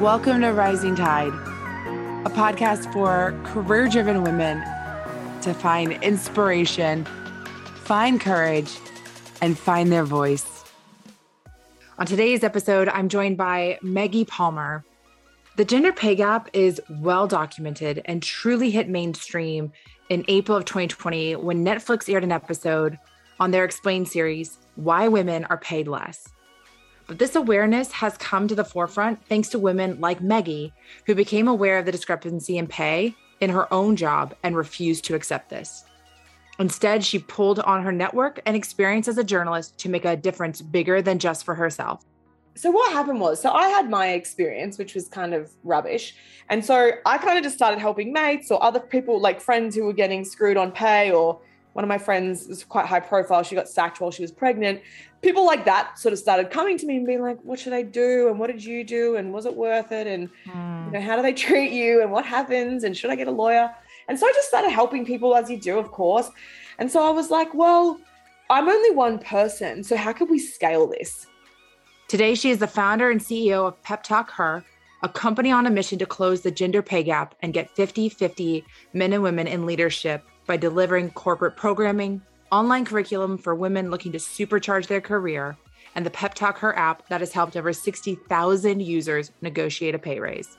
Welcome to Rising Tide, a podcast for career driven women to find inspiration, find courage, and find their voice. On today's episode, I'm joined by Maggie Palmer. The gender pay gap is well documented and truly hit mainstream in April of 2020 when Netflix aired an episode on their Explained series, Why Women Are Paid Less. But this awareness has come to the forefront thanks to women like Maggie, who became aware of the discrepancy in pay in her own job and refused to accept this. Instead, she pulled on her network and experience as a journalist to make a difference bigger than just for herself. So, what happened was, so I had my experience, which was kind of rubbish. And so I kind of just started helping mates or other people, like friends who were getting screwed on pay or one of my friends was quite high profile. She got sacked while she was pregnant. People like that sort of started coming to me and being like, "What should I do? And what did you do? And was it worth it? And mm. you know, how do they treat you? And what happens? And should I get a lawyer?" And so I just started helping people as you do, of course. And so I was like, "Well, I'm only one person, so how could we scale this?" Today, she is the founder and CEO of Pep Talk Her, a company on a mission to close the gender pay gap and get 50 50 men and women in leadership by delivering corporate programming, online curriculum for women looking to supercharge their career, and the Pep Talk Her app that has helped over 60,000 users negotiate a pay raise.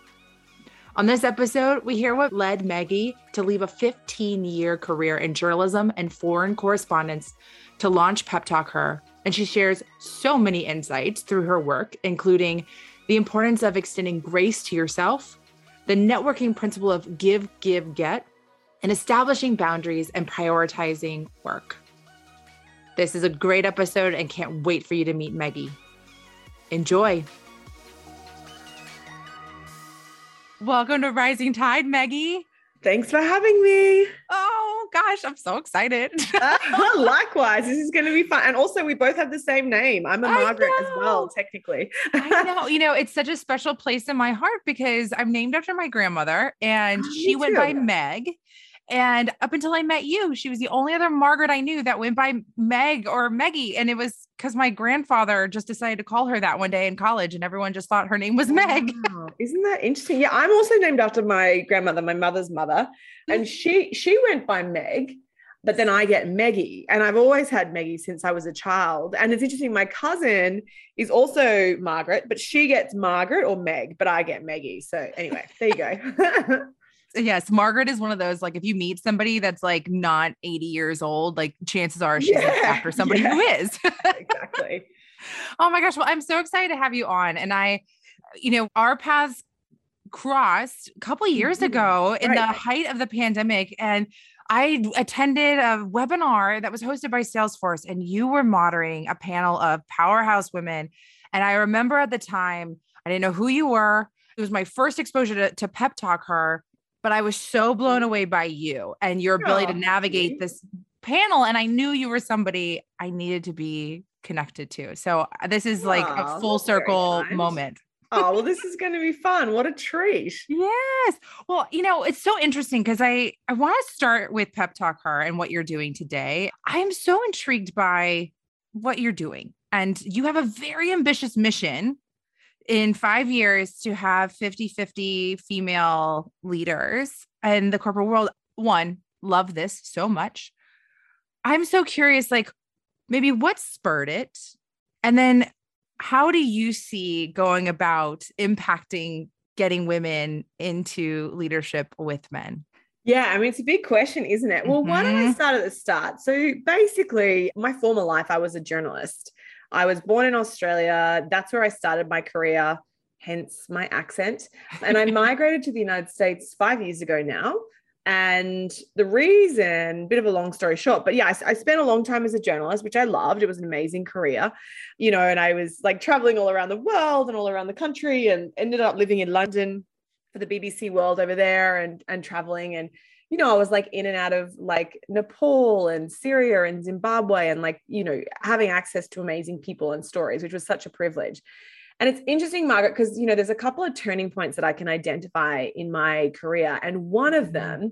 On this episode, we hear what led Maggie to leave a 15 year career in journalism and foreign correspondence to launch Pep Talk Her. And she shares so many insights through her work, including the importance of extending grace to yourself, the networking principle of give, give, get, and establishing boundaries and prioritizing work. This is a great episode and can't wait for you to meet Maggie. Enjoy. Welcome to Rising Tide, Maggie. Thanks for having me. Oh gosh, I'm so excited. uh, likewise, this is going to be fun. And also, we both have the same name. I'm a Margaret as well, technically. I know. You know, it's such a special place in my heart because I'm named after my grandmother, and oh, she went by Meg. And up until I met you, she was the only other Margaret I knew that went by Meg or Meggie. And it was because my grandfather just decided to call her that one day in college, and everyone just thought her name was Meg. Wow. Isn't that interesting? Yeah, I'm also named after my grandmother, my mother's mother, and mm. she she went by Meg. But then I get Maggie, and I've always had Maggie since I was a child. And it's interesting, my cousin is also Margaret, but she gets Margaret or Meg, but I get Maggie. So anyway, there you go. yes, Margaret is one of those like if you meet somebody that's like not 80 years old, like chances are she's yeah, after somebody yeah. who is. exactly. Oh my gosh. Well, I'm so excited to have you on. And I, you know, our paths crossed a couple years mm-hmm. ago in right. the height of the pandemic. And I attended a webinar that was hosted by Salesforce, and you were moderating a panel of powerhouse women. And I remember at the time, I didn't know who you were. It was my first exposure to, to pep talk her but I was so blown away by you and your ability to navigate this panel. And I knew you were somebody I needed to be connected to. So uh, this is like a full circle moment. oh, well, this is going to be fun. What a treat. Yes. Well, you know, it's so interesting because I, I want to start with Pep Talk Her and what you're doing today. I am so intrigued by what you're doing. And you have a very ambitious mission in five years to have 50 50 female leaders in the corporate world. One, love this so much. I'm so curious, like, maybe what spurred it? And then how do you see going about impacting getting women into leadership with men? Yeah, I mean, it's a big question, isn't it? Well, mm-hmm. why don't I mm-hmm. start at the start? So basically, my former life, I was a journalist. I was born in Australia. That's where I started my career, hence my accent. And I migrated to the United States five years ago now. And the reason, bit of a long story short, but yeah, I, I, spent a long time as a journalist, which I loved. It was an amazing career, you know, and I was like traveling all around the world and all around the country and ended up living in London for the BBC World over there and, and traveling. And you know, I was like in and out of like Nepal and Syria and Zimbabwe and like, you know, having access to amazing people and stories, which was such a privilege. And it's interesting, Margaret, because, you know, there's a couple of turning points that I can identify in my career. And one of mm-hmm. them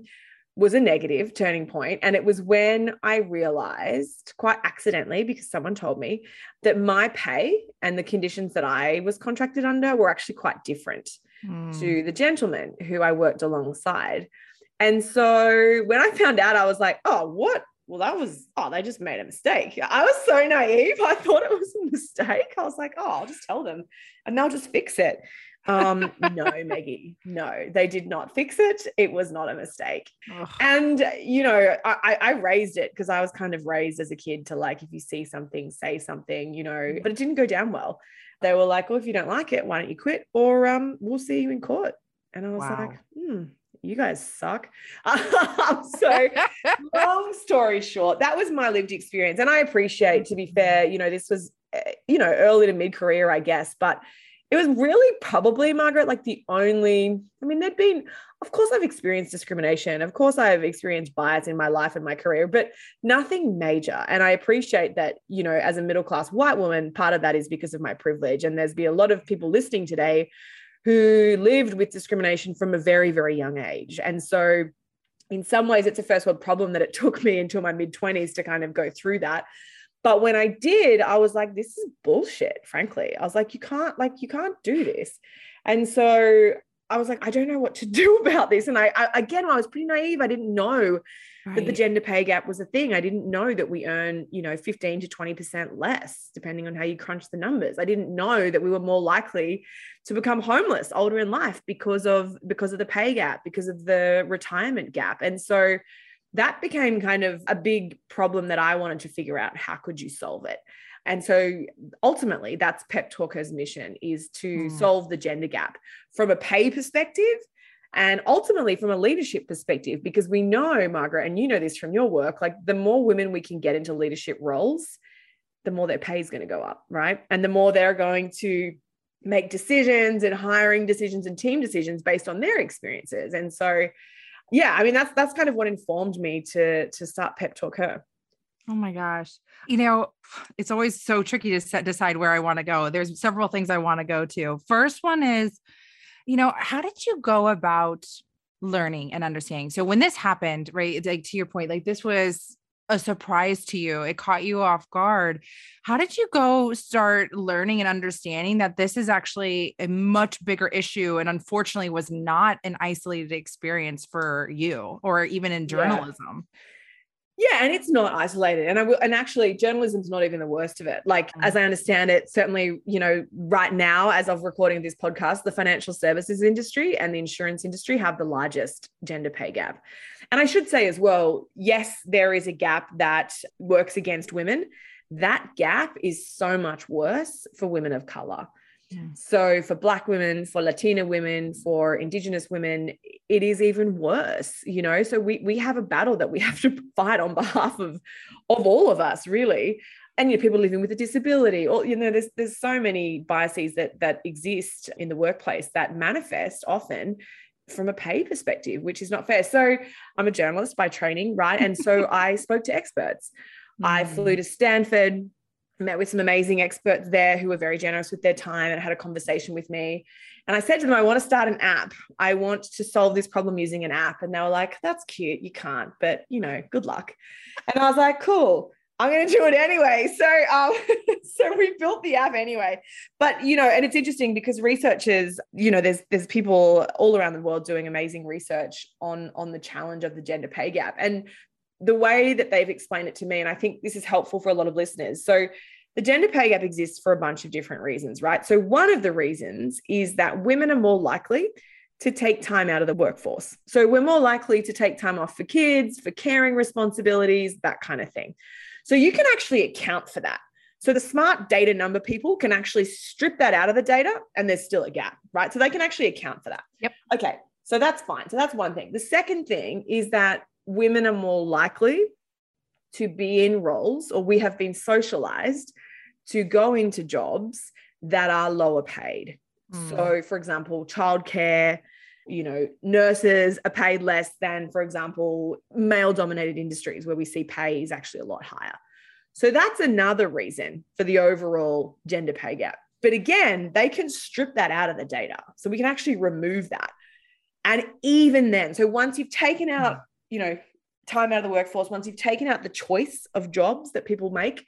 was a negative turning point. And it was when I realized, quite accidentally, because someone told me that my pay and the conditions that I was contracted under were actually quite different mm. to the gentleman who I worked alongside. And so when I found out, I was like, oh, what? Well, that was, oh, they just made a mistake. I was so naive. I thought it was a mistake. I was like, oh, I'll just tell them and they'll just fix it. Um, no, Maggie, no, they did not fix it. It was not a mistake. And, you know, I, I raised it because I was kind of raised as a kid to like, if you see something, say something, you know, but it didn't go down well. They were like, well, if you don't like it, why don't you quit? Or um, we'll see you in court. And I was wow. like, hmm, you guys suck. so, long story short, that was my lived experience. And I appreciate, to be fair, you know, this was, eh, you know, early to mid career, I guess, but it was really probably Margaret, like the only, I mean, there'd been, of course, I've experienced discrimination. Of course, I've experienced bias in my life and my career, but nothing major. And I appreciate that, you know, as a middle class white woman, part of that is because of my privilege. And there's be a lot of people listening today who lived with discrimination from a very, very young age. And so, in some ways, it's a first world problem that it took me until my mid 20s to kind of go through that. But when I did, I was like, this is bullshit, frankly. I was like, you can't, like, you can't do this. And so I was like, I don't know what to do about this. And I, I again, I was pretty naive. I didn't know right. that the gender pay gap was a thing. I didn't know that we earn, you know, 15 to 20% less, depending on how you crunch the numbers. I didn't know that we were more likely to become homeless older in life because of because of the pay gap, because of the retirement gap. And so that became kind of a big problem that I wanted to figure out how could you solve it. And so ultimately that's Pep Talk Her's mission is to mm. solve the gender gap from a pay perspective and ultimately from a leadership perspective because we know Margaret and you know this from your work like the more women we can get into leadership roles the more their pay is going to go up, right? And the more they're going to make decisions and hiring decisions and team decisions based on their experiences. And so yeah, I mean that's that's kind of what informed me to to start Pep Talk Her. Oh my gosh. You know, it's always so tricky to set, decide where I want to go. There's several things I want to go to. First one is, you know, how did you go about learning and understanding? So when this happened, right, like to your point, like this was a surprise to you. It caught you off guard. How did you go start learning and understanding that this is actually a much bigger issue and unfortunately was not an isolated experience for you or even in journalism? Yeah. Yeah, and it's not isolated. And I will, and actually, journalism's not even the worst of it. Like, mm-hmm. as I understand it, certainly, you know, right now, as of recording this podcast, the financial services industry and the insurance industry have the largest gender pay gap. And I should say as well, yes, there is a gap that works against women. That gap is so much worse for women of color. So for black women, for Latina women, for indigenous women, it is even worse, you know. So we we have a battle that we have to fight on behalf of of all of us, really. And you know, people living with a disability, or you know, there's there's so many biases that that exist in the workplace that manifest often from a pay perspective, which is not fair. So I'm a journalist by training, right? And so I spoke to experts. Mm. I flew to Stanford met with some amazing experts there who were very generous with their time and had a conversation with me. And I said to them, I want to start an app. I want to solve this problem using an app. And they were like, that's cute. You can't, but you know, good luck. And I was like, cool. I'm going to do it anyway. So, um, so we built the app anyway. But you know, and it's interesting because researchers, you know, there's there's people all around the world doing amazing research on on the challenge of the gender pay gap. And the way that they've explained it to me, and I think this is helpful for a lot of listeners. So, the gender pay gap exists for a bunch of different reasons, right? So, one of the reasons is that women are more likely to take time out of the workforce. So, we're more likely to take time off for kids, for caring responsibilities, that kind of thing. So, you can actually account for that. So, the smart data number people can actually strip that out of the data and there's still a gap, right? So, they can actually account for that. Yep. Okay. So, that's fine. So, that's one thing. The second thing is that women are more likely to be in roles, or we have been socialized to go into jobs that are lower paid. Mm. So, for example, childcare, you know, nurses are paid less than, for example, male dominated industries where we see pay is actually a lot higher. So, that's another reason for the overall gender pay gap. But again, they can strip that out of the data. So, we can actually remove that. And even then, so once you've taken out you know, time out of the workforce, once you've taken out the choice of jobs that people make,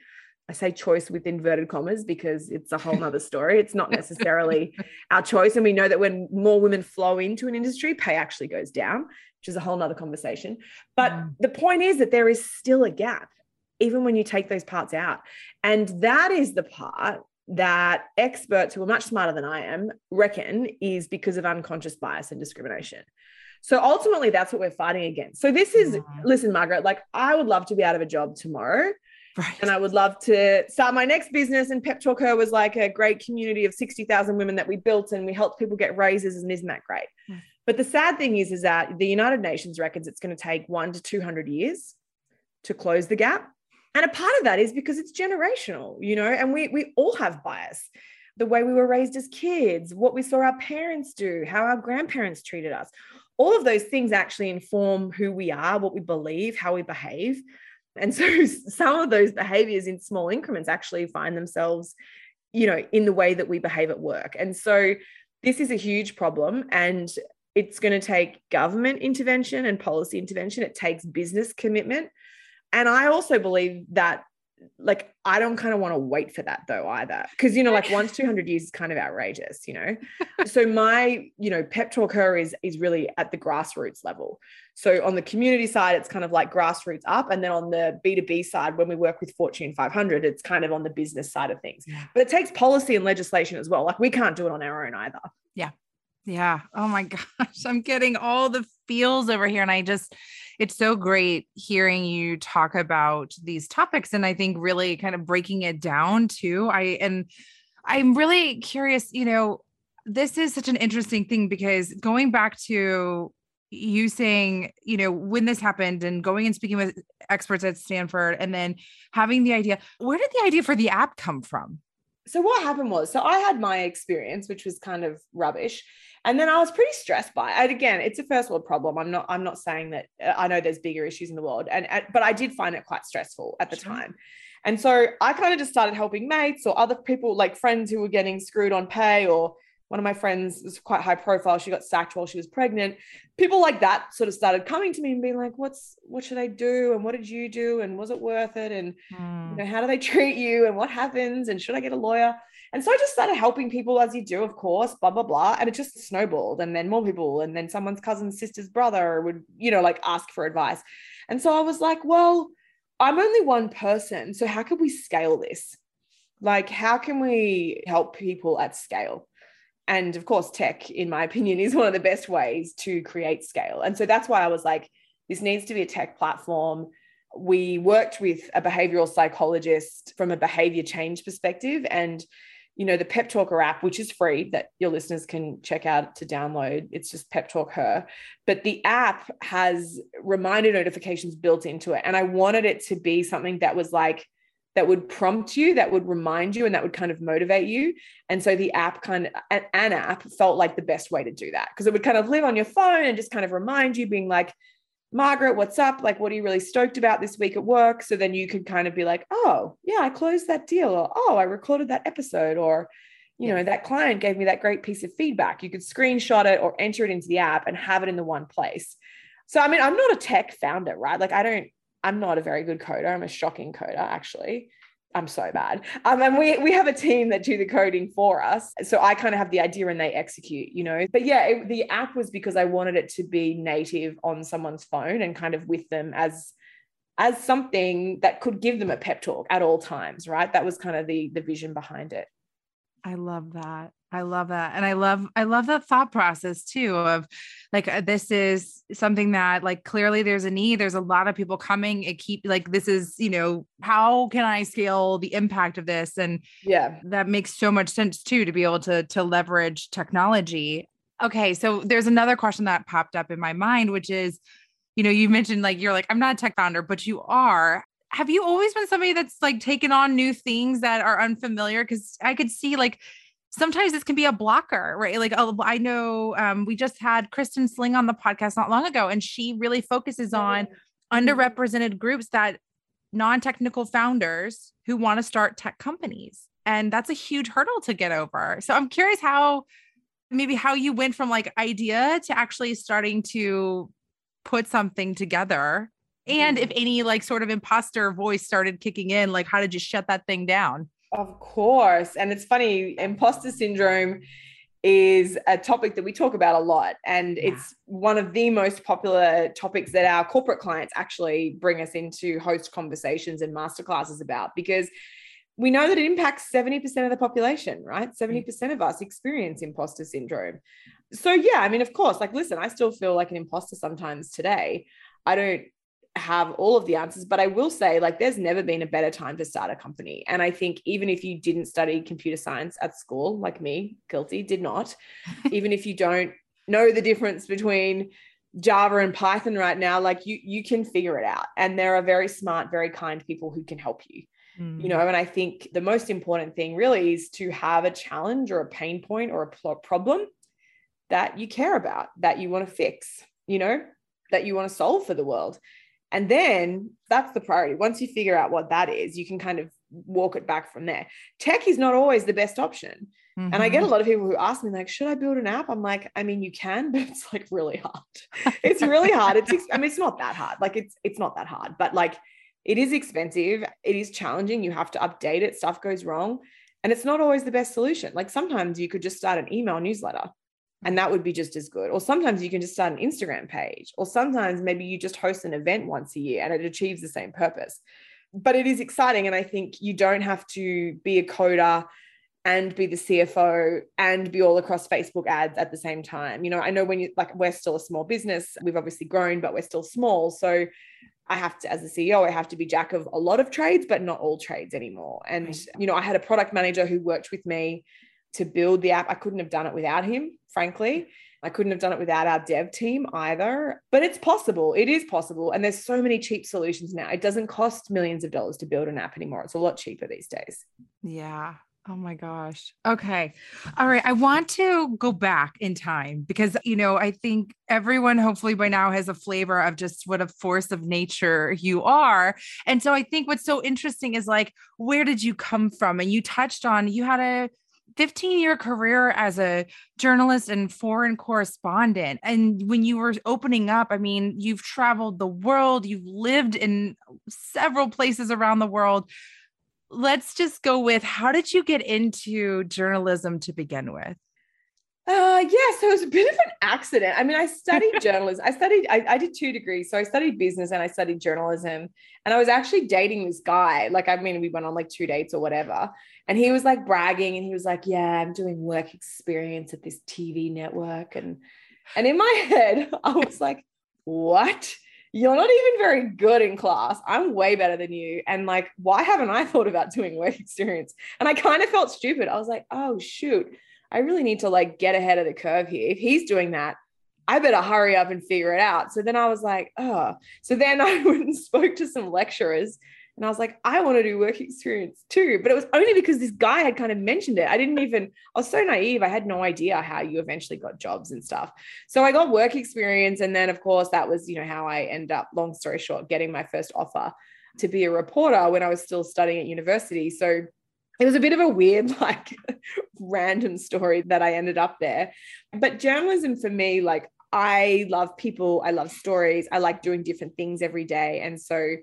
I say choice with inverted commas because it's a whole nother story. It's not necessarily our choice. And we know that when more women flow into an industry, pay actually goes down, which is a whole nother conversation. But mm. the point is that there is still a gap, even when you take those parts out. And that is the part that experts who are much smarter than I am reckon is because of unconscious bias and discrimination. So ultimately, that's what we're fighting against. So this is, mm-hmm. listen, Margaret, like I would love to be out of a job tomorrow. Right. And I would love to start my next business. And Pep Talk Her was like a great community of 60,000 women that we built and we helped people get raises. And isn't that great? But the sad thing is, is that the United Nations reckons it's going to take one to 200 years to close the gap. And a part of that is because it's generational, you know, and we, we all have bias. The way we were raised as kids, what we saw our parents do, how our grandparents treated us all of those things actually inform who we are, what we believe, how we behave. And so some of those behaviors in small increments actually find themselves, you know, in the way that we behave at work. And so this is a huge problem and it's going to take government intervention and policy intervention. It takes business commitment. And I also believe that like I don't kind of want to wait for that though either because you know like once 200 years is kind of outrageous you know? So my you know pep talk her is is really at the grassroots level. So on the community side it's kind of like grassroots up and then on the b2b side when we work with fortune 500 it's kind of on the business side of things. But it takes policy and legislation as well like we can't do it on our own either. Yeah. Yeah. Oh my gosh i'm getting all the feels over here and i just it's so great hearing you talk about these topics and I think really kind of breaking it down too. I and I'm really curious, you know, this is such an interesting thing because going back to you saying, you know, when this happened and going and speaking with experts at Stanford and then having the idea, where did the idea for the app come from? So what happened was, so I had my experience, which was kind of rubbish and then I was pretty stressed by it. And again, it's a first world problem. I'm not I'm not saying that uh, I know there's bigger issues in the world, and, and but I did find it quite stressful at the sure. time. And so I kind of just started helping mates or other people, like friends who were getting screwed on pay, or one of my friends was quite high profile. She got sacked while she was pregnant. People like that sort of started coming to me and being like, "What's what should I do? And what did you do? And was it worth it? And mm. you know, how do they treat you? And what happens? And should I get a lawyer?" And so I just started helping people as you do, of course, blah, blah, blah. And it just snowballed. And then more people, and then someone's cousin's sister's brother would, you know, like ask for advice. And so I was like, well, I'm only one person. So how can we scale this? Like, how can we help people at scale? And of course, tech, in my opinion, is one of the best ways to create scale. And so that's why I was like, this needs to be a tech platform. We worked with a behavioral psychologist from a behavior change perspective. And you know, the Pep Talk Her app, which is free that your listeners can check out to download. It's just Pep Talk Her. But the app has reminder notifications built into it. And I wanted it to be something that was like, that would prompt you, that would remind you, and that would kind of motivate you. And so the app kind of, an, app felt like the best way to do that because it would kind of live on your phone and just kind of remind you, being like, Margaret, what's up? Like, what are you really stoked about this week at work? So then you could kind of be like, oh, yeah, I closed that deal, or oh, I recorded that episode, or you know, that client gave me that great piece of feedback. You could screenshot it or enter it into the app and have it in the one place. So, I mean, I'm not a tech founder, right? Like, I don't, I'm not a very good coder. I'm a shocking coder, actually. I'm so bad. Um, and we we have a team that do the coding for us. So I kind of have the idea and they execute, you know. But yeah, it, the app was because I wanted it to be native on someone's phone and kind of with them as as something that could give them a pep talk at all times, right? That was kind of the the vision behind it. I love that. I love that. And I love I love that thought process too of like uh, this is something that like clearly there's a need. There's a lot of people coming. It keep like this is, you know, how can I scale the impact of this? And yeah, that makes so much sense too to be able to to leverage technology. Okay, so there's another question that popped up in my mind which is you know, you mentioned like you're like I'm not a tech founder, but you are have you always been somebody that's like taken on new things that are unfamiliar because i could see like sometimes this can be a blocker, right? Like oh, I know um, we just had Kristen Sling on the podcast not long ago, and she really focuses on mm-hmm. underrepresented groups that non-technical founders who want to start tech companies. And that's a huge hurdle to get over. So I'm curious how maybe how you went from like idea to actually starting to put something together? And if mm-hmm. any like sort of imposter voice started kicking in, like how did you shut that thing down? Of course. And it's funny, imposter syndrome is a topic that we talk about a lot. And yeah. it's one of the most popular topics that our corporate clients actually bring us into host conversations and masterclasses about because we know that it impacts 70% of the population, right? 70% mm. of us experience imposter syndrome. So, yeah, I mean, of course, like, listen, I still feel like an imposter sometimes today. I don't have all of the answers, but I will say, like, there's never been a better time to start a company. And I think even if you didn't study computer science at school, like me, guilty, did not, even if you don't know the difference between Java and Python right now, like you you can figure it out. And there are very smart, very kind people who can help you mm. you know and i think the most important thing really is to have a challenge or a pain point or a problem that you care about that you want to fix you know that you want to solve for the world and then that's the priority once you figure out what that is you can kind of walk it back from there tech is not always the best option Mm-hmm. And I get a mm-hmm. lot of people who ask me, like, should I build an app? I'm like, I mean, you can, but it's like really hard. it's really hard. It's, I mean, it's not that hard. Like, it's, it's not that hard, but like, it is expensive. It is challenging. You have to update it. Stuff goes wrong. And it's not always the best solution. Like sometimes you could just start an email newsletter and that would be just as good. Or sometimes you can just start an Instagram page. Or sometimes maybe you just host an event once a year and it achieves the same purpose. But it is exciting. And I think you don't have to be a coder and be the CFO and be all across Facebook ads at the same time. You know, I know when you like, we're still a small business, we've obviously grown, but we're still small. So I have to, as a CEO, I have to be jack of a lot of trades, but not all trades anymore. And, you know, I had a product manager who worked with me to build the app. I couldn't have done it without him, frankly. I couldn't have done it without our dev team either. But it's possible. It is possible. And there's so many cheap solutions now. It doesn't cost millions of dollars to build an app anymore. It's a lot cheaper these days. Yeah. Oh my gosh. Okay. All right. I want to go back in time because, you know, I think everyone hopefully by now has a flavor of just what a force of nature you are. And so I think what's so interesting is like, where did you come from? And you touched on you had a 15 year career as a journalist and foreign correspondent. And when you were opening up, I mean, you've traveled the world, you've lived in several places around the world let's just go with how did you get into journalism to begin with? Uh, yeah, so it was a bit of an accident. I mean, I studied journalism. I studied, I, I, did two degrees. So I studied business and I studied journalism. And I was actually dating this guy. Like, I mean, we went on like two dates or whatever. And he was like bragging and he was like, Yeah, I'm doing work experience at this TV network. And and in my head, I was like, What? you're not even very good in class. I'm way better than you. And like, why haven't I thought about doing work experience? And I kind of felt stupid. I was like, oh, shoot, I really need to like get ahead of the curve here. If he's doing that, I better hurry up and figure it out. So then I was like, oh. So then I went and spoke to some lecturers and I was like, I want to do work experience too. But it was only because this guy had kind of mentioned it. I didn't even, I was so naive. I had no idea how you eventually got jobs and stuff. So I got work experience. And then, of course, that was, you know, how I end up, long story short, getting my first offer to be a reporter when I was still studying at university. So it was a bit of a weird, like random story that I ended up there. But journalism for me, like, I love people, I love stories, I like doing different things every day. And so,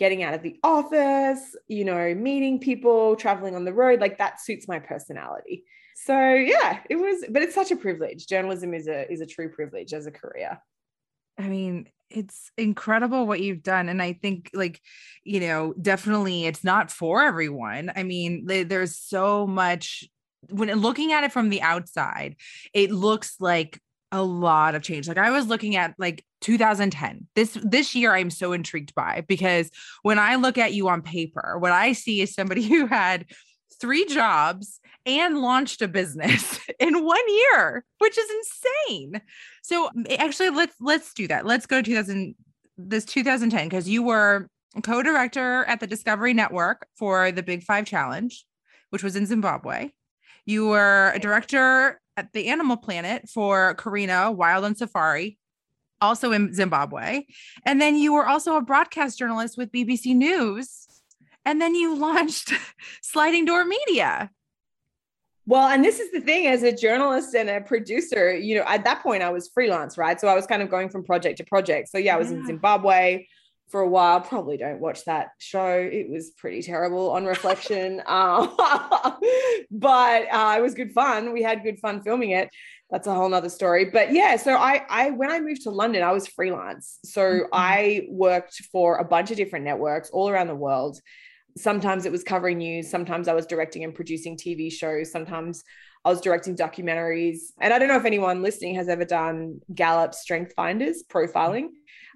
getting out of the office, you know, meeting people, traveling on the road, like that suits my personality. So yeah, it was, but it's such a privilege. Journalism is a is a true privilege as a career. I mean, it's incredible what you've done and i think like you know definitely it's not for everyone i mean there's so much when looking at it from the outside it looks like a lot of change. Like i was looking at like 2010 this this year i'm so intrigued by because when i look at you on paper what i see is somebody who had three jobs and launched a business in one year which is insane. So eh, actually let's let's do that. Let's go to 2000 this 2010 because you were co-director at the discovery network for the big five challenge which was in zimbabwe. You were a director at the animal planet for Karina Wild and Safari also in Zimbabwe. And then you were also a broadcast journalist with BBC News. And then you launched Sliding Door Media. Well, and this is the thing as a journalist and a producer, you know, at that point I was freelance, right? So I was kind of going from project to project. So yeah, I was yeah. in Zimbabwe for a while. Probably don't watch that show. It was pretty terrible on reflection. uh, but uh, it was good fun. We had good fun filming it. That's a whole nother story. But yeah, so I, I when I moved to London, I was freelance. So mm-hmm. I worked for a bunch of different networks all around the world sometimes it was covering news sometimes i was directing and producing tv shows sometimes i was directing documentaries and i don't know if anyone listening has ever done gallup strength finders profiling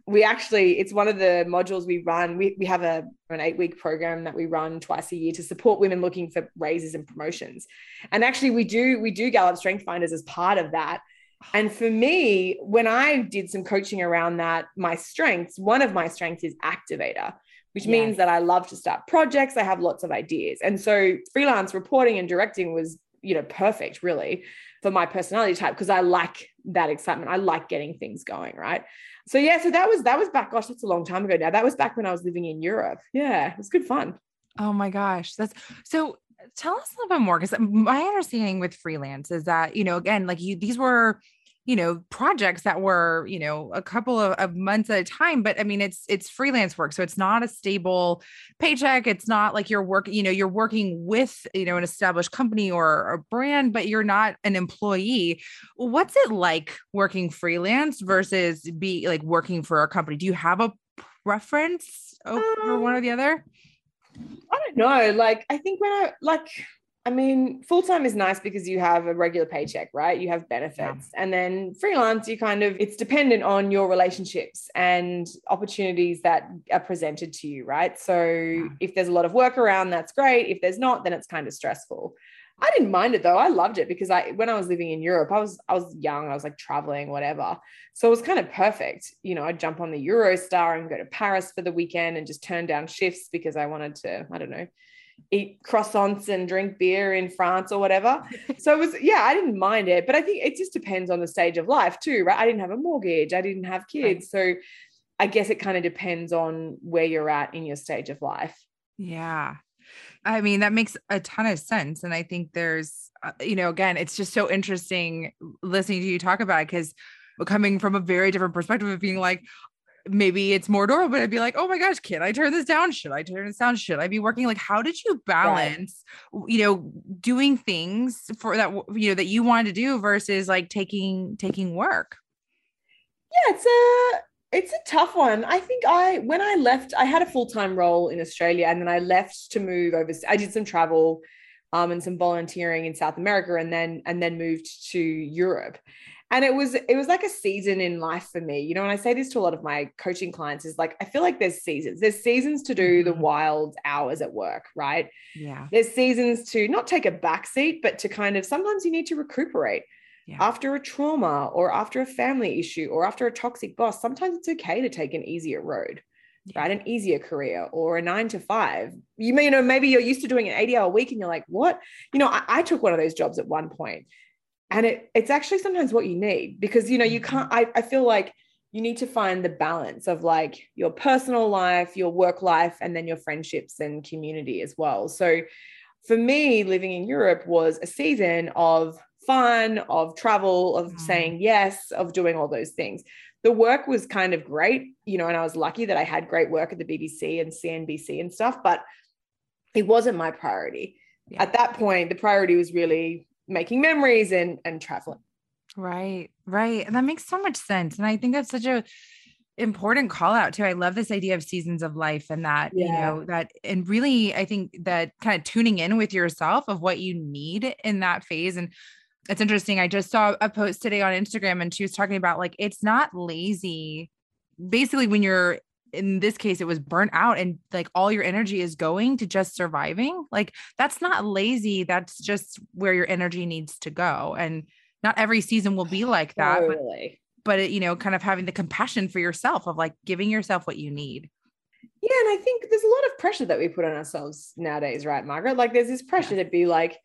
we actually it's one of the modules we run we, we have a an eight week program that we run twice a year to support women looking for raises and promotions and actually we do we do gallup strength finders as part of that and for me when i did some coaching around that my strengths one of my strengths is activator which yes. means that I love to start projects. I have lots of ideas. And so freelance reporting and directing was, you know, perfect really for my personality type because I like that excitement. I like getting things going, right? So yeah, so that was that was back gosh, that's a long time ago now. That was back when I was living in Europe. Yeah, it was good fun. Oh my gosh. That's so tell us a little bit more because my understanding with freelance is that, you know, again, like you these were you know projects that were you know a couple of, of, months at a time but i mean it's it's freelance work so it's not a stable paycheck it's not like you're working you know you're working with you know an established company or a brand but you're not an employee. What's it like working freelance versus be like working for a company? Do you have a preference over um, one or the other? I don't know like i think when i like I mean, full time is nice because you have a regular paycheck, right? You have benefits. Yeah. And then freelance, you kind of, it's dependent on your relationships and opportunities that are presented to you, right? So yeah. if there's a lot of work around, that's great. If there's not, then it's kind of stressful. I didn't mind it though. I loved it because I when I was living in Europe, I was I was young, I was like traveling, whatever. So it was kind of perfect. You know, I'd jump on the Eurostar and go to Paris for the weekend and just turn down shifts because I wanted to, I don't know, eat croissants and drink beer in France or whatever. so it was, yeah, I didn't mind it, but I think it just depends on the stage of life too, right? I didn't have a mortgage, I didn't have kids. So I guess it kind of depends on where you're at in your stage of life. Yeah. I mean, that makes a ton of sense. And I think there's, uh, you know, again, it's just so interesting listening to you talk about it because coming from a very different perspective of being like, maybe it's more adorable, but I'd be like, oh my gosh, can I turn this down? Should I turn this down? Should I be working? Like, how did you balance, right. you know, doing things for that, you know, that you wanted to do versus like taking, taking work? Yeah, it's a, it's a tough one. I think I, when I left, I had a full time role in Australia and then I left to move over. I did some travel um, and some volunteering in South America and then, and then moved to Europe and it was it was like a season in life for me. You know and i say this to a lot of my coaching clients is like i feel like there's seasons. There's seasons to do the mm-hmm. wild hours at work right? Yeah. There's seasons to not take a back seat but to kind of sometimes you need to recuperate yeah. after a trauma or after a family issue or after a toxic boss. Sometimes it's okay to take an easier road yeah. right? An easier career or a nine to five. You may you know maybe you're used to doing an 80 hour week and you're like what? You know I, I took one of those jobs at one point and it, it's actually sometimes what you need because you know you can't mm-hmm. I, I feel like you need to find the balance of like your personal life your work life and then your friendships and community as well so for me living in europe was a season of fun of travel of mm. saying yes of doing all those things the work was kind of great you know and i was lucky that i had great work at the bbc and cnbc and stuff but it wasn't my priority yeah. at that point the priority was really making memories and and traveling. Right right. And that makes so much sense. And i think that's such a important call out too. I love this idea of seasons of life and that yeah. you know that and really i think that kind of tuning in with yourself of what you need in that phase. And it's interesting i just saw a post today on instagram and she was talking about like it's not lazy. Basically when you're in this case it was burnt out and like all your energy is going to just surviving like that's not lazy that's just where your energy needs to go and not every season will be like that totally. but, but it, you know kind of having the compassion for yourself of like giving yourself what you need yeah and i think there's a lot of pressure that we put on ourselves nowadays right margaret like there's this pressure yeah. to be like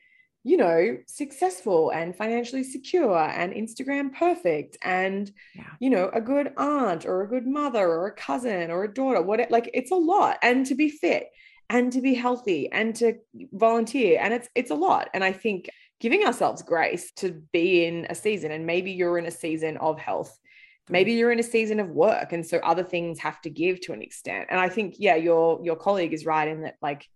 you know, successful and financially secure and Instagram perfect and, yeah. you know, a good aunt or a good mother or a cousin or a daughter, what it, like it's a lot. And to be fit and to be healthy and to volunteer. And it's, it's a lot. And I think giving ourselves grace to be in a season. And maybe you're in a season of health. Maybe mm. you're in a season of work. And so other things have to give to an extent. And I think, yeah, your your colleague is right in that like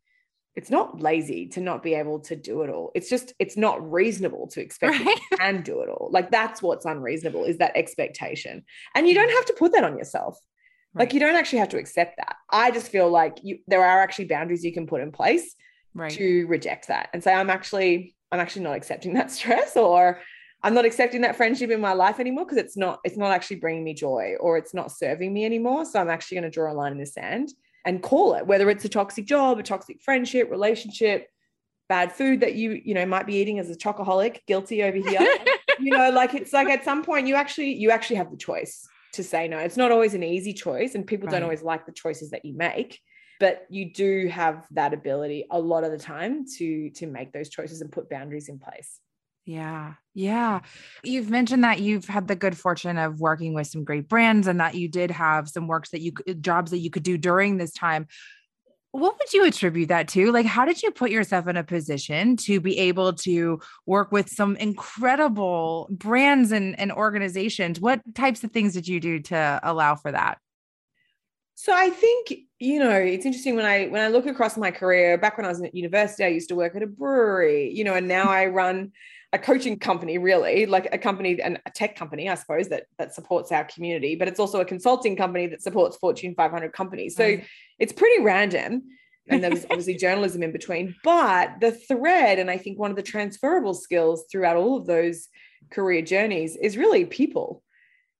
it's not lazy to not be able to do it all. It's just it's not reasonable to expect right? you can do it all. Like that's what's unreasonable is that expectation. And you don't have to put that on yourself. Right. Like you don't actually have to accept that. I just feel like you there are actually boundaries you can put in place right. to reject that and say I'm actually I'm actually not accepting that stress or I'm not accepting that friendship in my life anymore because it's not it's not actually bringing me joy or it's not serving me anymore. So I'm actually going to draw a line in the sand and call it whether it's a toxic job, a toxic friendship, relationship, bad food that you you know might be eating as a chocoholic, guilty over here. you know, like it's like at some point you actually you actually have the choice to say no. It's not always an easy choice, and people right. don't always like the choices that you make, but you do have that ability a lot of the time to to make those choices and put boundaries in place. Yeah. Yeah. You've mentioned that you've had the good fortune of working with some great brands and that you did have some works that you uh, jobs that you could do during this time. What would you attribute that to? Like, how did you put yourself in a position to be able to work with some incredible brands and, and organizations? What types of things did you do to allow for that? So I think you know it's interesting when I when I look across my career. Back when I was at university, I used to work at a brewery, you know, and now I run a coaching company, really, like a company and a tech company, I suppose that that supports our community. But it's also a consulting company that supports Fortune 500 companies. So mm. it's pretty random and there's obviously journalism in between. But the thread, and I think one of the transferable skills throughout all of those career journeys is really people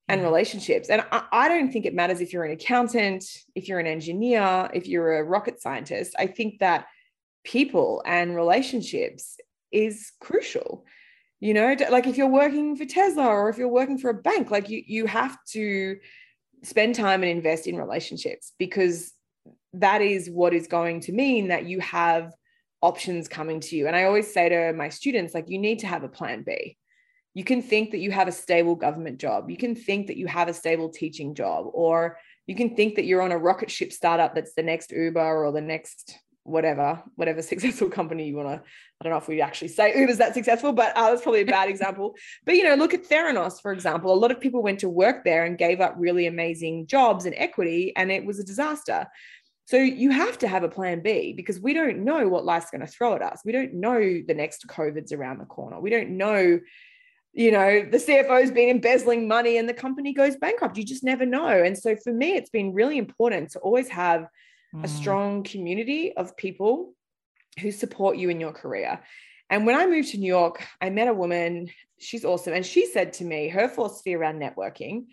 and relationships. And I, I, don't think it matters if you're an accountant, if you're an engineer, if you're a rocket scientist. I think that people and relationships is crucial. You know, like if you're working for Tesla or if you're working for a bank, like you you have to spend time and invest in relationships because that is what is going to mean that you have options coming to you. And I always say to my students, like, you need to have a plan B. You can think that you have a stable government job. You can think that you have a stable teaching job, or you can think that you're on a rocket ship startup that's the next Uber or the next whatever, whatever successful company you want to. I don't know if we actually say Uber's that successful, but uh, that's probably a bad example. But you know, look at Theranos, for example. A lot of people went to work there and gave up really amazing jobs and equity, and it was a disaster. So you have to have a plan B because we don't know what life's going to throw at us. We don't know the next COVID's around the corner. We don't know, you know, the CFO's been embezzling money and the company goes bankrupt. You just never know. And so for me, it's been really important to always have mm. a strong community of people who support you in your career. And when I moved to New York, I met a woman. She's awesome. And she said to me, her philosophy around networking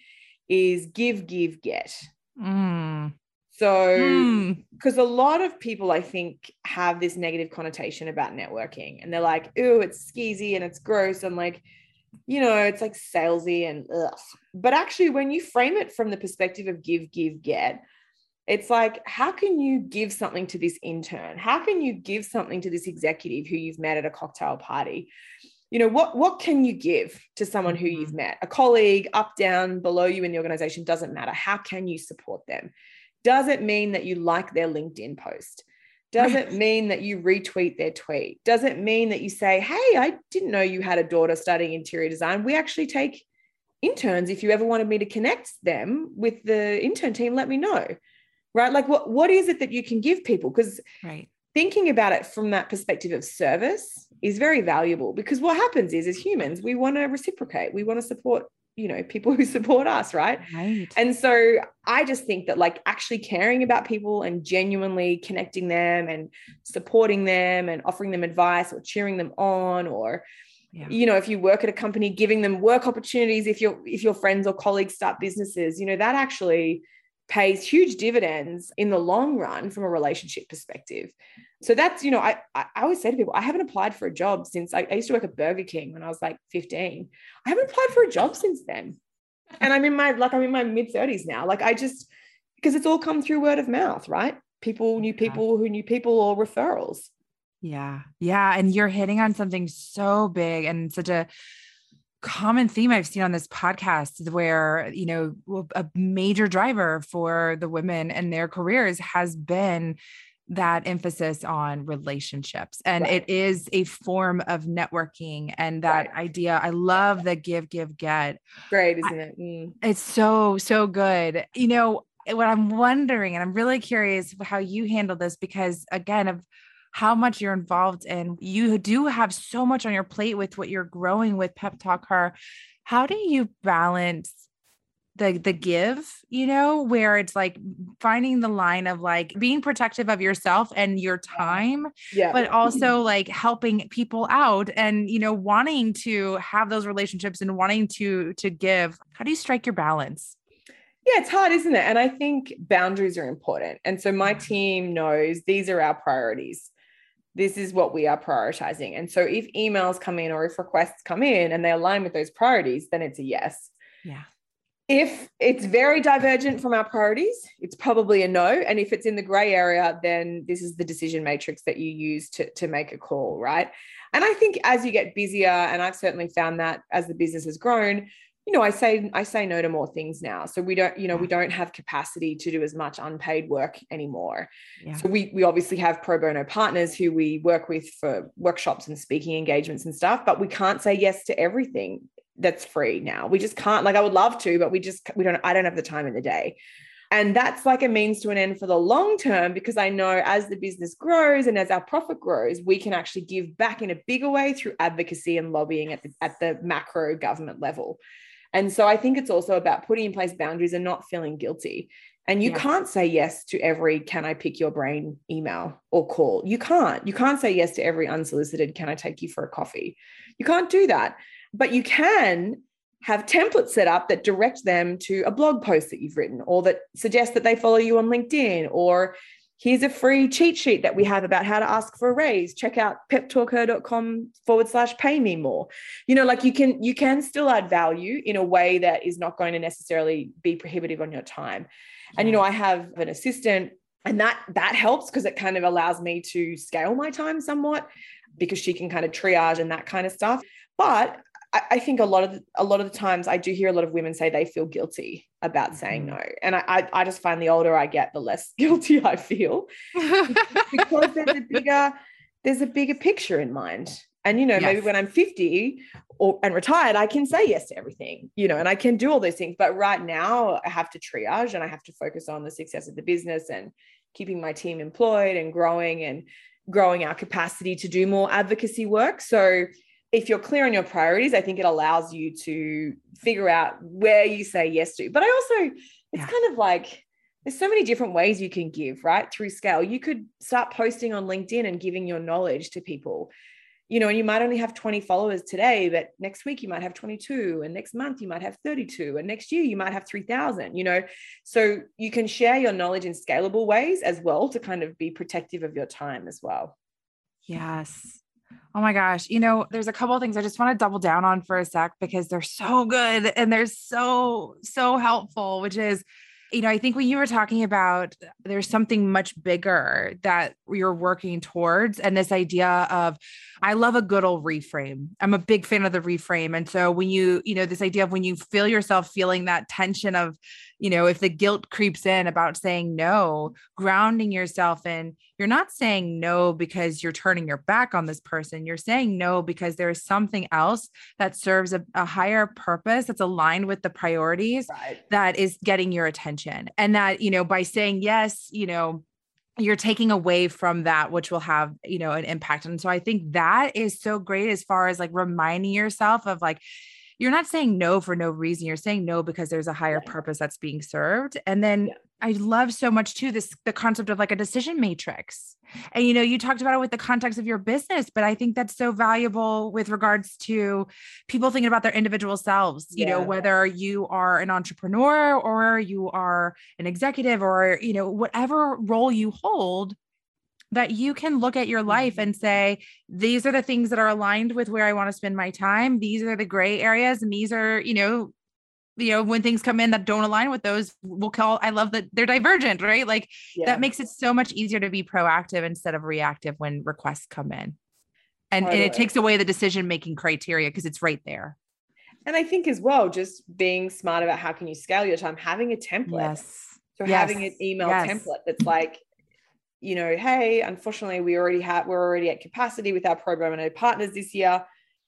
is give, give, get. Mm. So, because mm. a lot of people, I think, have this negative connotation about networking and they're like, oh, it's skeezy and it's gross. And like, you know, it's like salesy and ugh. But actually, when you frame it from the perspective of give, give, get, it's like, how can you give something to this intern? How can you give something to this executive who you've met at a cocktail party? You know, what, what can you give to someone who you've mm-hmm. met? A colleague, up, down, below you in the organization, doesn't matter. How can you support them? Does it mean that you like their LinkedIn post? Does it mean that you retweet their tweet? Does it mean that you say, hey, I didn't know you had a daughter studying interior design? We actually take interns. If you ever wanted me to connect them with the intern team, let me know. Right. Like what, what is it that you can give people? Because right. thinking about it from that perspective of service is very valuable because what happens is as humans, we want to reciprocate, we want to support you know people who support us right? right and so i just think that like actually caring about people and genuinely connecting them and supporting them and offering them advice or cheering them on or yeah. you know if you work at a company giving them work opportunities if your if your friends or colleagues start businesses you know that actually pays huge dividends in the long run from a relationship perspective. So that's you know I I always say to people I haven't applied for a job since I, I, used to work at Burger King when I was like 15 I haven't applied for a job since then. And I'm in my like I'm in my mid 30s now. Like I just because it's all come through word of mouth right? People knew people who knew people or referrals. Yeah. Yeah. And you're hitting on something so big and such a common theme I've seen on this podcast is where, you know, a major driver for the women and their careers has been that emphasis on relationships and right. it is a form of networking and that right. idea i love the give give get great isn't it mm. it's so so good you know what i'm wondering and i'm really curious how you handle this because again of how much you're involved in you do have so much on your plate with what you're growing with pep talk her how do you balance the the give you know where it's like finding the line of like being protective of yourself and your time yeah but also like helping people out and you know wanting to have those relationships and wanting to to give how do you strike your balance yeah, it's hard, isn't it? And I think boundaries are important. And so my mm-hmm. team knows these are our priorities. This is what we are prioritizing. And so if emails come in or if requests come in and they align with those priorities, then it's a yes. Yeah. If it's very divergent from our priorities, it's probably a no. And if it's in the gray area, then this is the decision matrix that you use to, to make a call, right? And I think as you get busier, and I've certainly found that as the business has grown, you know, I say I say no to more things now. So we don't, you know, we don't have capacity to do as much unpaid work anymore. Yeah. So we we obviously have pro bono partners who we work with for workshops and speaking engagements and stuff, but we can't say yes to everything that's free now. We just can't, like, I would love to, but we just, we don't, I don't have the time in the day. And that's like a means to an end for the long term because I know as the business grows and as our profit grows, we can actually give back in a bigger way through advocacy and lobbying at the, at the macro government level. And so I think it's also about putting in place boundaries and not feeling guilty. And you yeah. can't say yes to every can I pick your brain email or call. You can't. You can't say yes to every unsolicited can I take you for a coffee. You can't do that. But you can have templates set up that direct them to a blog post that you've written or that suggest that they follow you on LinkedIn or here's a free cheat sheet that we have about how to ask for a raise. Check out peptalkher.com forward slash pay me more. You know like you can you can still add value in a way that is not going to necessarily be prohibitive on your time. And you know i have an assistant and that that helps because it kind of allows me to scale my time somewhat because she can kind of triage and that kind of stuff. But I, I think a lot of the, a lot of the times I do hear a lot of women say they feel guilty about saying mm-hmm. no, and I, I, I just find the older I get, the less guilty I feel because there's a bigger there's a bigger picture in mind. And you know, yes. maybe when I'm 50 or and retired, I can say yes to everything, you know, and I can do all those things. But right now, I have to triage and I have to focus on the success of the business and keeping my team employed and growing and growing our capacity to do more advocacy work. So if you're clear on your priorities, I think it allows you to figure out where you say yes to. But I also, it's yeah. kind of like there's so many different ways you can give, right? Through scale. You could start posting on LinkedIn and giving your knowledge to people. You know, and you might only have 20 followers today, but next week you might have 22, and next month you might have 32, and next year you might have 3,000, you know. So you can share your knowledge in scalable ways as well to kind of be protective of your time as well. Yes. Oh my gosh. You know, there's a couple things I just want to double down on for a sec because they're so good and they're so, so helpful, which is, you know, I think when you were talking about there's something much bigger that you're working towards, and this idea of, I love a good old reframe. I'm a big fan of the reframe. And so when you, you know, this idea of when you feel yourself feeling that tension of, you know, if the guilt creeps in about saying no, grounding yourself in, you're not saying no because you're turning your back on this person. You're saying no because there's something else that serves a, a higher purpose that's aligned with the priorities right. that is getting your attention. And that, you know, by saying yes, you know, you're taking away from that which will have you know an impact and so i think that is so great as far as like reminding yourself of like you're not saying no for no reason. You're saying no because there's a higher purpose that's being served. And then yeah. I love so much too this the concept of like a decision matrix. And you know, you talked about it with the context of your business, but I think that's so valuable with regards to people thinking about their individual selves, you yeah. know, whether you are an entrepreneur or you are an executive or you know, whatever role you hold, that you can look at your life mm-hmm. and say, these are the things that are aligned with where I want to spend my time. These are the gray areas. And these are, you know, you know, when things come in that don't align with those, we'll call, I love that they're divergent, right? Like yeah. that makes it so much easier to be proactive instead of reactive when requests come in. And, and it takes away the decision making criteria because it's right there. And I think as well, just being smart about how can you scale your time, having a template. Yes. So yes. having an email yes. template that's like, you know, hey, unfortunately, we already have we're already at capacity with our program and our partners this year.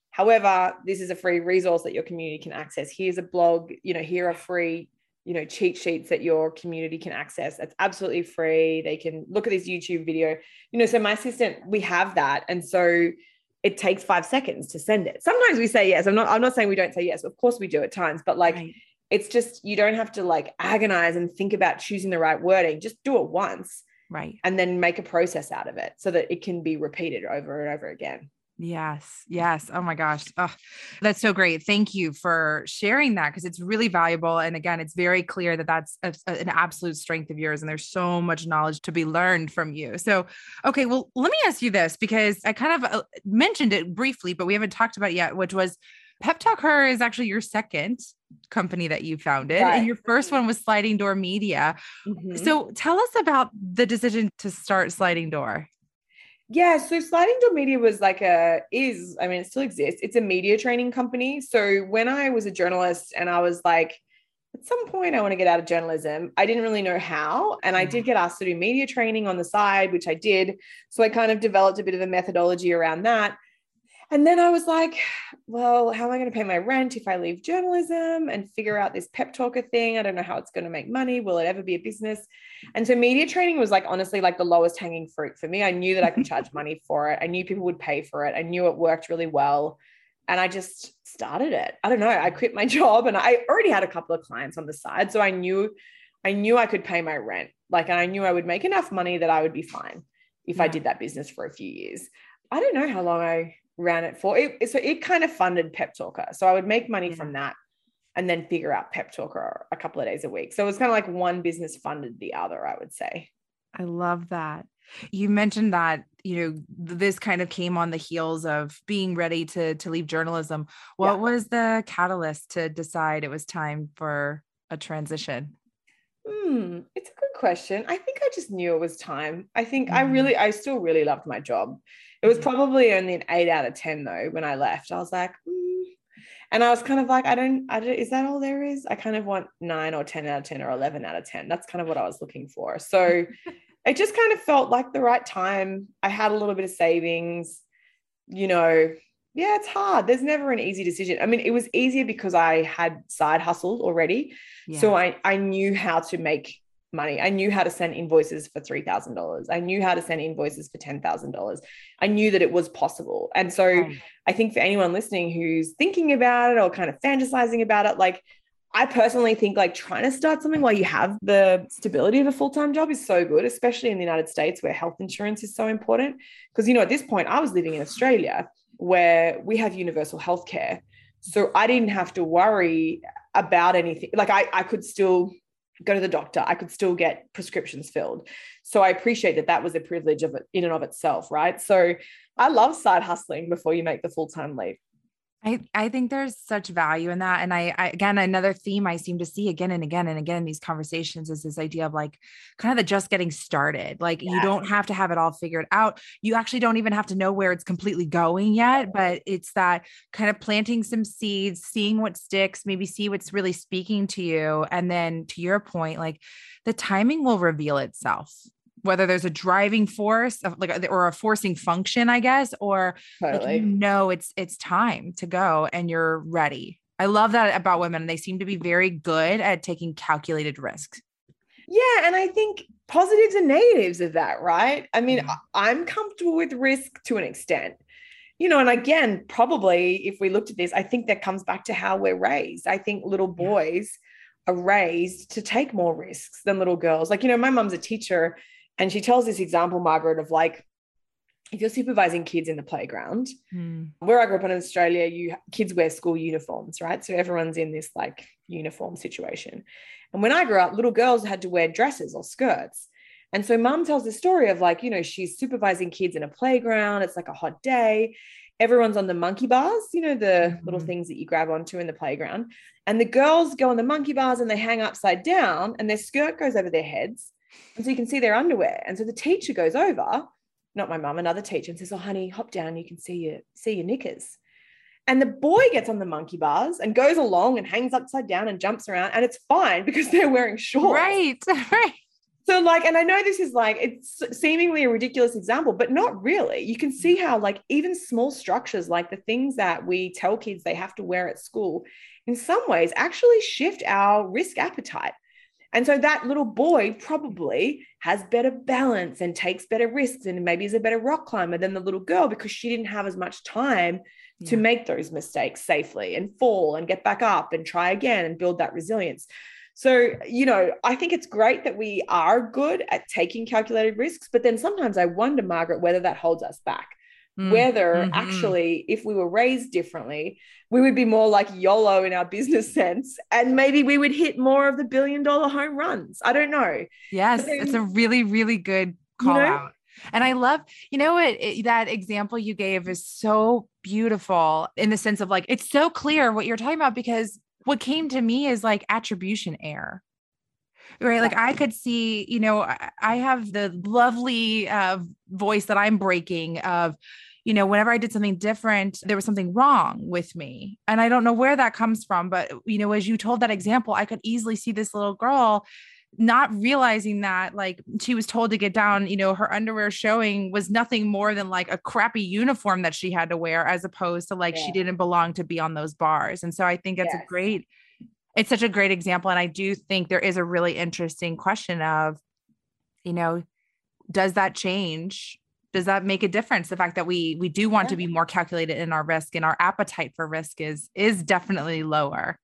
However, this is a free resource that your community can access. Here's a blog, you know, here are free, you know, cheat sheets that your community can access. That's absolutely free. They can look at this YouTube video. You know, so my assistant, we have that. And so it takes five seconds to send it. Sometimes we say yes. I'm not, I'm not saying we don't say yes. Of course we do at times, but like right. it's just you don't have to like agonize and think about choosing the right wording. Just do it once Right. And then make a process out of it so that it can be repeated over and over again. Yes. Yes. Oh my gosh. Oh, that's so great. Thank you for sharing that because it's really valuable. And again, it's very clear that that's a, an absolute strength of yours. And there's so much knowledge to be learned from you. So, okay. Well, let me ask you this because I kind of uh, mentioned it briefly, but we haven't talked about it yet, which was Pep Talk Her is actually your second company that you founded, right. and your first one was Sliding Door Media. Mm-hmm. So tell us about the decision to start Sliding Door. Yeah, so Sliding Door Media was like a is I mean it still exists. It's a media training company. So when I was a journalist and I was like at some point I want to get out of journalism. I didn't really know how and I did mm. get asked to do media training on the side, which I did. So I kind of developed a bit of a methodology around that. And then I was like, well, how am I going to pay my rent if I leave journalism and figure out this Pep Talk Her thing? I don't know how it's going to make money. Will it ever be a business? And so media training was like honestly like the lowest hanging fruit for me. I knew that I could charge money for it. I knew people would pay for it. I knew it worked really well. And I just started it. I don't know. I quit my job and I already had a couple of clients on the side. So I knew I knew I could pay my rent. Like and I knew I would make enough money that I would be fine if yeah. I did that business for a few years. I don't know how long I ran it for. It, so it kind of funded Pep Talk Her. So I would make money yeah. from that and then figure out Pep Talk Her a couple of days a week. So it was kind of like one business funded the other, I would say. I love that. You mentioned that, you know, this kind of came on the heels of being ready to to leave journalism. What yeah. was the catalyst to decide it was time for a transition? Hmm, it's a good question. I think I just knew it was time. I think mm-hmm. I really, I still really loved my job. It was probably only an eight out of 10 though when I left. I was like, mm. and I was kind of like, I don't, I don't, is that all there is? I kind of want nine or 10 out of 10 or 11 out of 10. That's kind of what I was looking for. So it just kind of felt like the right time. I had a little bit of savings, you know. Yeah, it's hard. There's never an easy decision. I mean, it was easier because I had side hustled already. Yeah. So I, I knew how to make money. I knew how to send invoices for $3,000. I knew how to send invoices for $10,000. I knew that it was possible. And so hmm. I think for anyone listening who's thinking about it or kind of fantasizing about it, like I personally think like trying to start something while you have the stability of a full-time job is so good, especially in the United States where health insurance is so important. Because you know, at this point, I was living in Australia where we have universal health care. So I didn't have to worry about anything. Like I, I could still go to the doctor i could still get prescriptions filled. So i appreciate that that was a privilege of it in and of itself right? So i love side hustling before you make the full-time leap I, I think there's such value in that. And I, I, again, another theme I seem to see again and again and again in these conversations is this idea of like kind of the just getting started. Like you don't have to have it all figured out. You actually don't even have to know where it's completely going yet, but it's that kind of planting some seeds, seeing what sticks, maybe see what's really speaking to you. And then to your point, like the timing will reveal itself whether there's a driving force like or a forcing function i guess or totally. like you know it's it's time to go and you're ready. I love that about women. They seem to be very good at taking calculated risks. Yeah and i think positives and negatives of that right? I mean mm-hmm. yeah. i'm comfortable with risk to an extent. You know and again probably if we looked at this i think that comes back to how we're raised. I think little boys are raised to take more risks than little girls. Like you know my mom's a teacher and she tells this example, Margaret, of like, if you're supervising kids in the playground, mm. where I grew up in Australia, you kids wear school uniforms, right? So everyone's in this like uniform situation. And when I grew up, little girls had to wear dresses or skirts. And so mom tells the story of like, you know, she's supervising kids in a playground. It's like a hot day. Everyone's on the monkey bars, you know, the mm-hmm. little things that you grab onto in the playground. And the girls go on the monkey bars and they hang upside down and their skirt goes over their heads and so you can see their underwear. And so the teacher goes over, not my mum, another teacher, and says, Oh, honey, hop down. You can see your see your knickers. And the boy gets on the monkey bars and goes along and hangs upside down and jumps around. And it's fine because they're wearing shorts. Right. Right. So, like, and I know this is like, it's seemingly a ridiculous example, but not really. You can see how, like, even small structures, like the things that we tell kids they have to wear at school, in some ways actually shift our risk appetite. And so that little boy probably has better balance and takes better risks and maybe is a better rock climber than the little girl because she didn't have as much time yeah. to make those mistakes safely and fall and get back up and try again and build that resilience. So, you know, I think it's great that we are good at taking calculated risks, but then sometimes I wonder, Margaret, whether that holds us back. Mm, whether mm-hmm. actually, if we were raised differently, we would be more like YOLO in our business sense, and maybe we would hit more of the billion dollar home runs. I don't know. Yes, then, it's a really, really good call you know, out. And I love, you know what, it, that example you gave is so beautiful in the sense of like, it's so clear what you're talking about because what came to me is like attribution error right like i could see you know i have the lovely uh, voice that i'm breaking of you know whenever i did something different there was something wrong with me and i don't know where that comes from but you know as you told that example i could easily see this little girl not realizing that like she was told to get down you know her underwear showing was nothing more than like a crappy uniform that she had to wear as opposed to like yeah. she didn't belong to be on those bars and so i think it's yes. a great it's such a great example and i do think there is a really interesting question of you know does that change does that make a difference the fact that we we do want yeah. to be more calculated in our risk and our appetite for risk is is definitely lower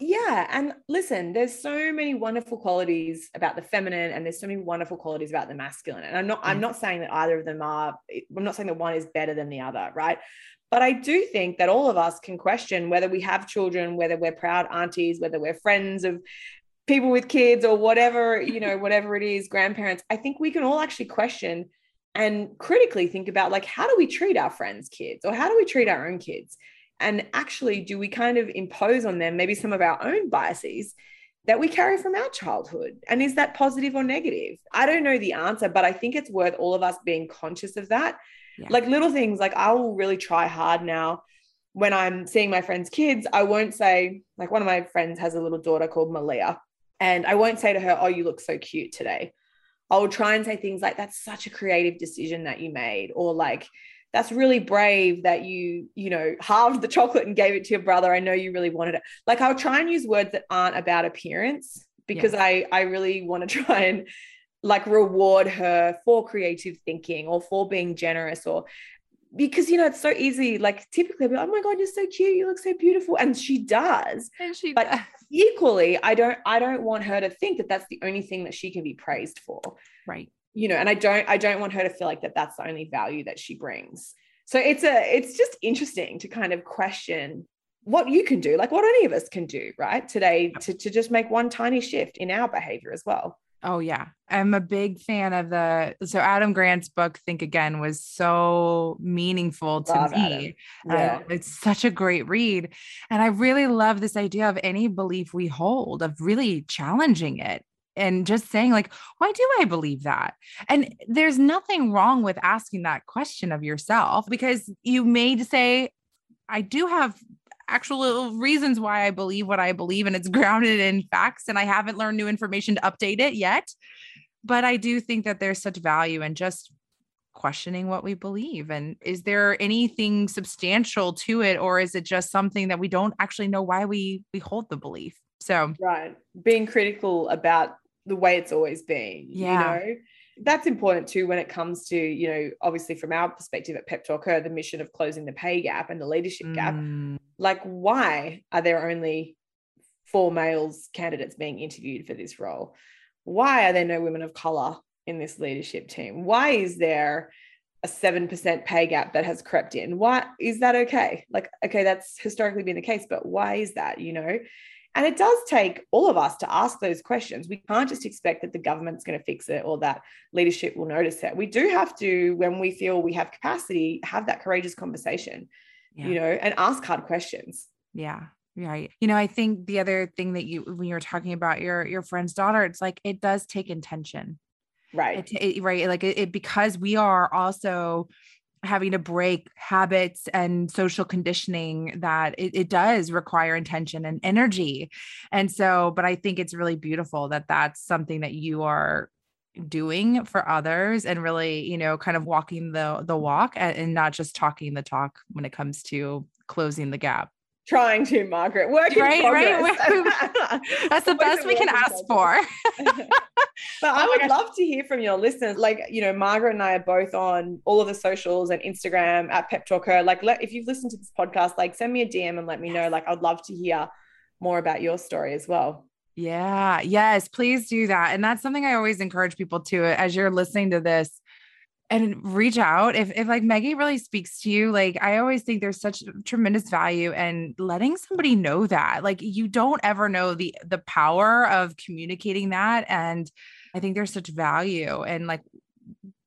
yeah. And listen, there's so many wonderful qualities about the feminine and there's so many wonderful qualities about the masculine. And I'm not, I'm not saying that either of them are, I'm not saying that one is better than the other, right? But I do think that all of us can question whether we have children, whether we're proud aunties, whether we're friends of people with kids or whatever, you know, whatever it is, grandparents. I think we can all actually question and critically think about like, how do we treat our friends' kids or how do we treat our own kids? And actually, do we kind of impose on them maybe some of our own biases that we carry from our childhood? And is that positive or negative? I don't know the answer, but I think it's worth all of us being conscious of that. Yeah. Like little things, like I will really try hard now when I'm seeing my friends' kids. I won't say, like, one of my friends has a little daughter called Malia, and I won't say to her, Oh, you look so cute today. I'll try and say things like, That's such a creative decision that you made, or like, that's really brave that you you know halved the chocolate and gave it to your brother i know you really wanted it like i'll try and use words that aren't about appearance because yeah. i i really want to try and like reward her for creative thinking or for being generous or because you know it's so easy like typically like, oh my god you're so cute you look so beautiful and she does. And she but does. equally i don't i don't want her to think that that's the only thing that she can be praised for. Right. You know and i don't i don't want her to feel like that that's the only value that she brings. So it's a it's just interesting to kind of question what you can do like what any of us can do right today to, to just make one tiny shift in our behavior as well Oh yeah. I'm a big fan of the so Adam Grant's book Think Again was so meaningful to love me. Yeah. Uh, it's such a great read and I really love this idea of any belief we hold of really challenging it and just saying like why do i believe that and there's nothing wrong with asking that question of yourself because you may say i do have actual reasons why i believe what i believe and it's grounded in facts and i haven't learned new information to update it yet but i do think that there's such value in just questioning what we believe and is there anything substantial to it or is it just something that we don't actually know why we we hold the belief so right being critical about the way it's always been. Yeah. You know, that's important too when it comes to, you know, obviously from our perspective at Pep Talk Her, the mission of closing the pay gap and the leadership mm. gap. Like, why are there only four males candidates being interviewed for this role? Why are there no women of color in this leadership team? Why is there a 7% pay gap that has crept in? Why is that okay? Like, okay, that's historically been the case, but why is that? You know, and it does take all of us to ask those questions. We can't just expect that the government's going to fix it or that leadership will notice it. We do have to, when we feel we have capacity, have that courageous conversation, yeah. you know, and ask hard questions. Yeah. Right. You know, I think the other thing that you, when you were talking about your, your friend's daughter, it's like, it does take intention. Right. It, it, right. Like it, it, because we are also having to break habits and social conditioning that it, it, does require intention and energy and so but i think it's really beautiful that that's something that you are doing for others and really, you know, kind of walking the the walk and, and not just talking the talk when it comes to closing the gap. Trying to, Margaret. Work right, right. That's the best we can ask for. but I oh would love to hear from your listeners. Like, you know, Margaret and I are both on all of the socials and Instagram at Pep Talk Her. Like, let, if you've listened to this podcast, like send me a DM and let me know. Like, I'd love to hear more about your story as well. Yeah. Yes. Please do that. And that's something I always encourage people to as you're listening to this and reach out if if like Maggie really speaks to you like I always think there's such tremendous value and letting somebody know that like you don't ever know the the power of communicating that and I think there's such value and like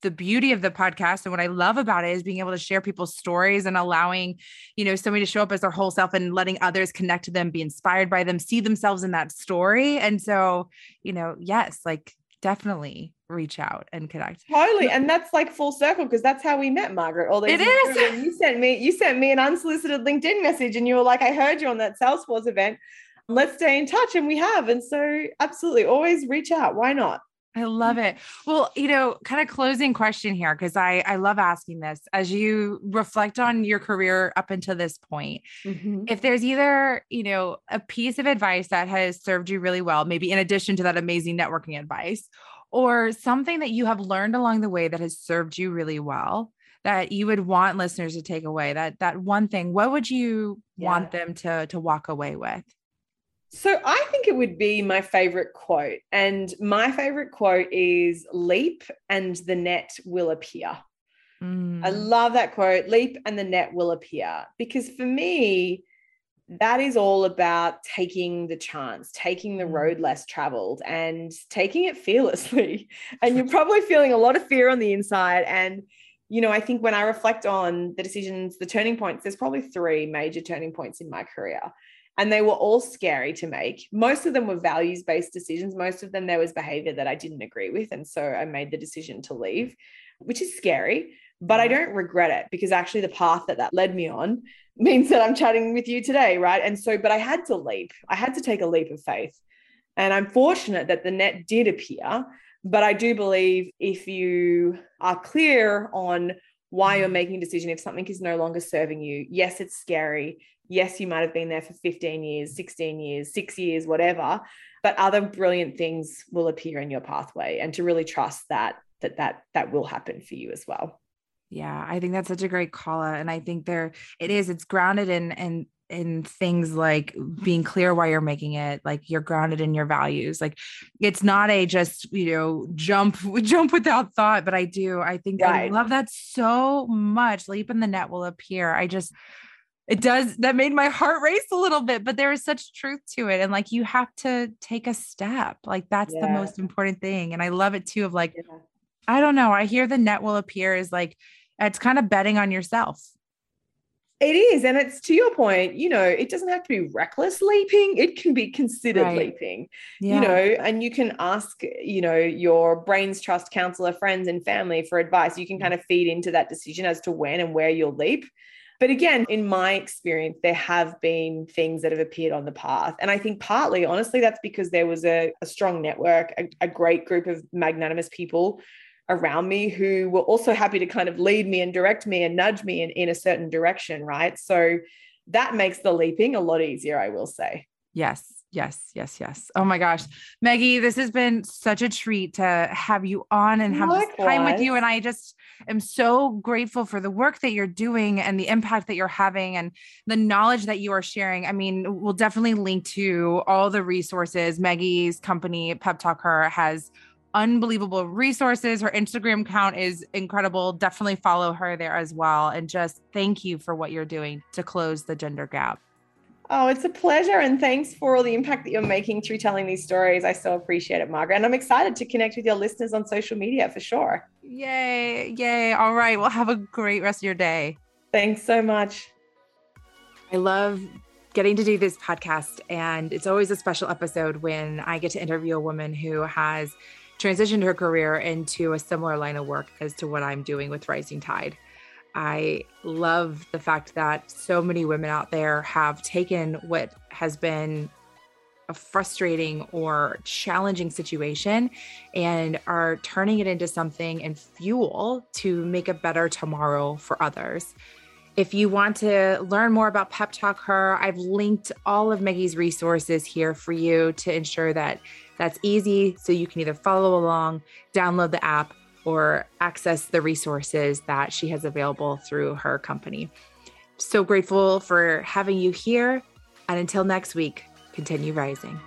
the beauty of the podcast and what I love about it is being able to share people's stories and allowing, you know, somebody to show up as their whole self and letting others connect to them, be inspired by them, see themselves in that story. And so, you know, yes, like definitely reach out and connect. Totally. And that's like full circle because that's how we met, Margaret. All these it is. You sent me, you sent me an unsolicited LinkedIn message and you were like, I heard you on that Salesforce event. Let's stay in touch. And we have. And so absolutely always reach out. Why not? I love it. Well, you know, kind of closing question here because I I love asking this as you reflect on your career up until this point. Mm-hmm. If there's either, you know, a piece of advice that has served you really well, maybe in addition to that amazing networking advice, or something that you have learned along the way that has served you really well that you would want listeners to take away that that one thing what would you yeah. want them to to walk away with so I think it would be my favorite quote. And my favorite quote is leap and the net will appear. Mm. I love that quote leap and the net will appear. Because for me, that is all about taking the chance, taking the mm. road less traveled and taking it fearlessly. And you're probably feeling a lot of fear on the inside. And, you know, I think when I reflect on the decisions, the turning points, there's probably three major turning points in my career and they were all scary to make. Most of them were values based decisions. Most of them, there was behavior that I didn't agree with. And so I made the decision to leave, which is scary, but I don't regret it because actually the path that that led me on means that I'm chatting with you today. Right. And so, but I had to leap, I had to take a leap of faith. And I'm fortunate that the net did appear. But I do believe if you are clear on why you're mm. making a decision, if something is no longer serving you, yes, it's scary yes, you might have been there for 15 years, 16 years, six years, whatever, but other brilliant things will appear in your pathway and to really trust that that that that will happen for you as well. Yeah, I think that's such a great call out. And I think there it is, it's grounded in in in things like being clear why you're making it like you're grounded in your values like it's not a just you know jump jump without thought but i do i think right. i love that so much leap in the net will appear i just it does that made my heart race a little bit but there is such truth to it and like you have to take a step like that's yeah. the most important thing and i love it too of like yeah. i don't know i hear the net will appear is like it's kind of betting on yourself it is and it's to your point you know it doesn't have to be reckless leaping it can be considered right. leaping yeah. you know and you can ask you know your brains trust counselor friends and family for advice you can mm. kind of feed into that decision as to when and where you'll leap but again, in my experience, there have been things that have appeared on the path. And I think partly, honestly, that's because there was a, a strong network, a, a great group of magnanimous people around me who were also happy to kind of lead me and direct me and nudge me in, in a certain direction. Right. So that makes the leaping a lot easier, I will say. Yes. Yes, yes, yes. Oh my gosh. Maggie, this has been such a treat to have you on and have Likewise. this time with you. And I just am so grateful for the work that you're doing and the impact that you're having and the knowledge that you are sharing. I mean, we'll definitely link to all the resources. Maggie's company, Pep Talk Her, has unbelievable resources. Her Instagram account is incredible. Definitely follow her there as well. And just thank you for what you're doing to close the gender gap. Oh, it's a pleasure. And thanks for all the impact that you're making through telling these stories. I so appreciate it, Margaret. And I'm excited to connect with your listeners on social media for sure. Yay. Yay. All right. Well, have a great rest of your day. Thanks so much. I love getting to do this podcast. And it's always a special episode when I get to interview a woman who has transitioned her career into a similar line of work as to what I'm doing with Rising Tide. I love the fact that so many women out there have taken what has been a frustrating or challenging situation and are turning it into something and fuel to make a better tomorrow for others. If you want to learn more about Pep Talk Her, I've linked all of Maggie's resources here for you to ensure that that's easy so you can either follow along, download the app, or access the resources that she has available through her company. So grateful for having you here. And until next week, continue rising.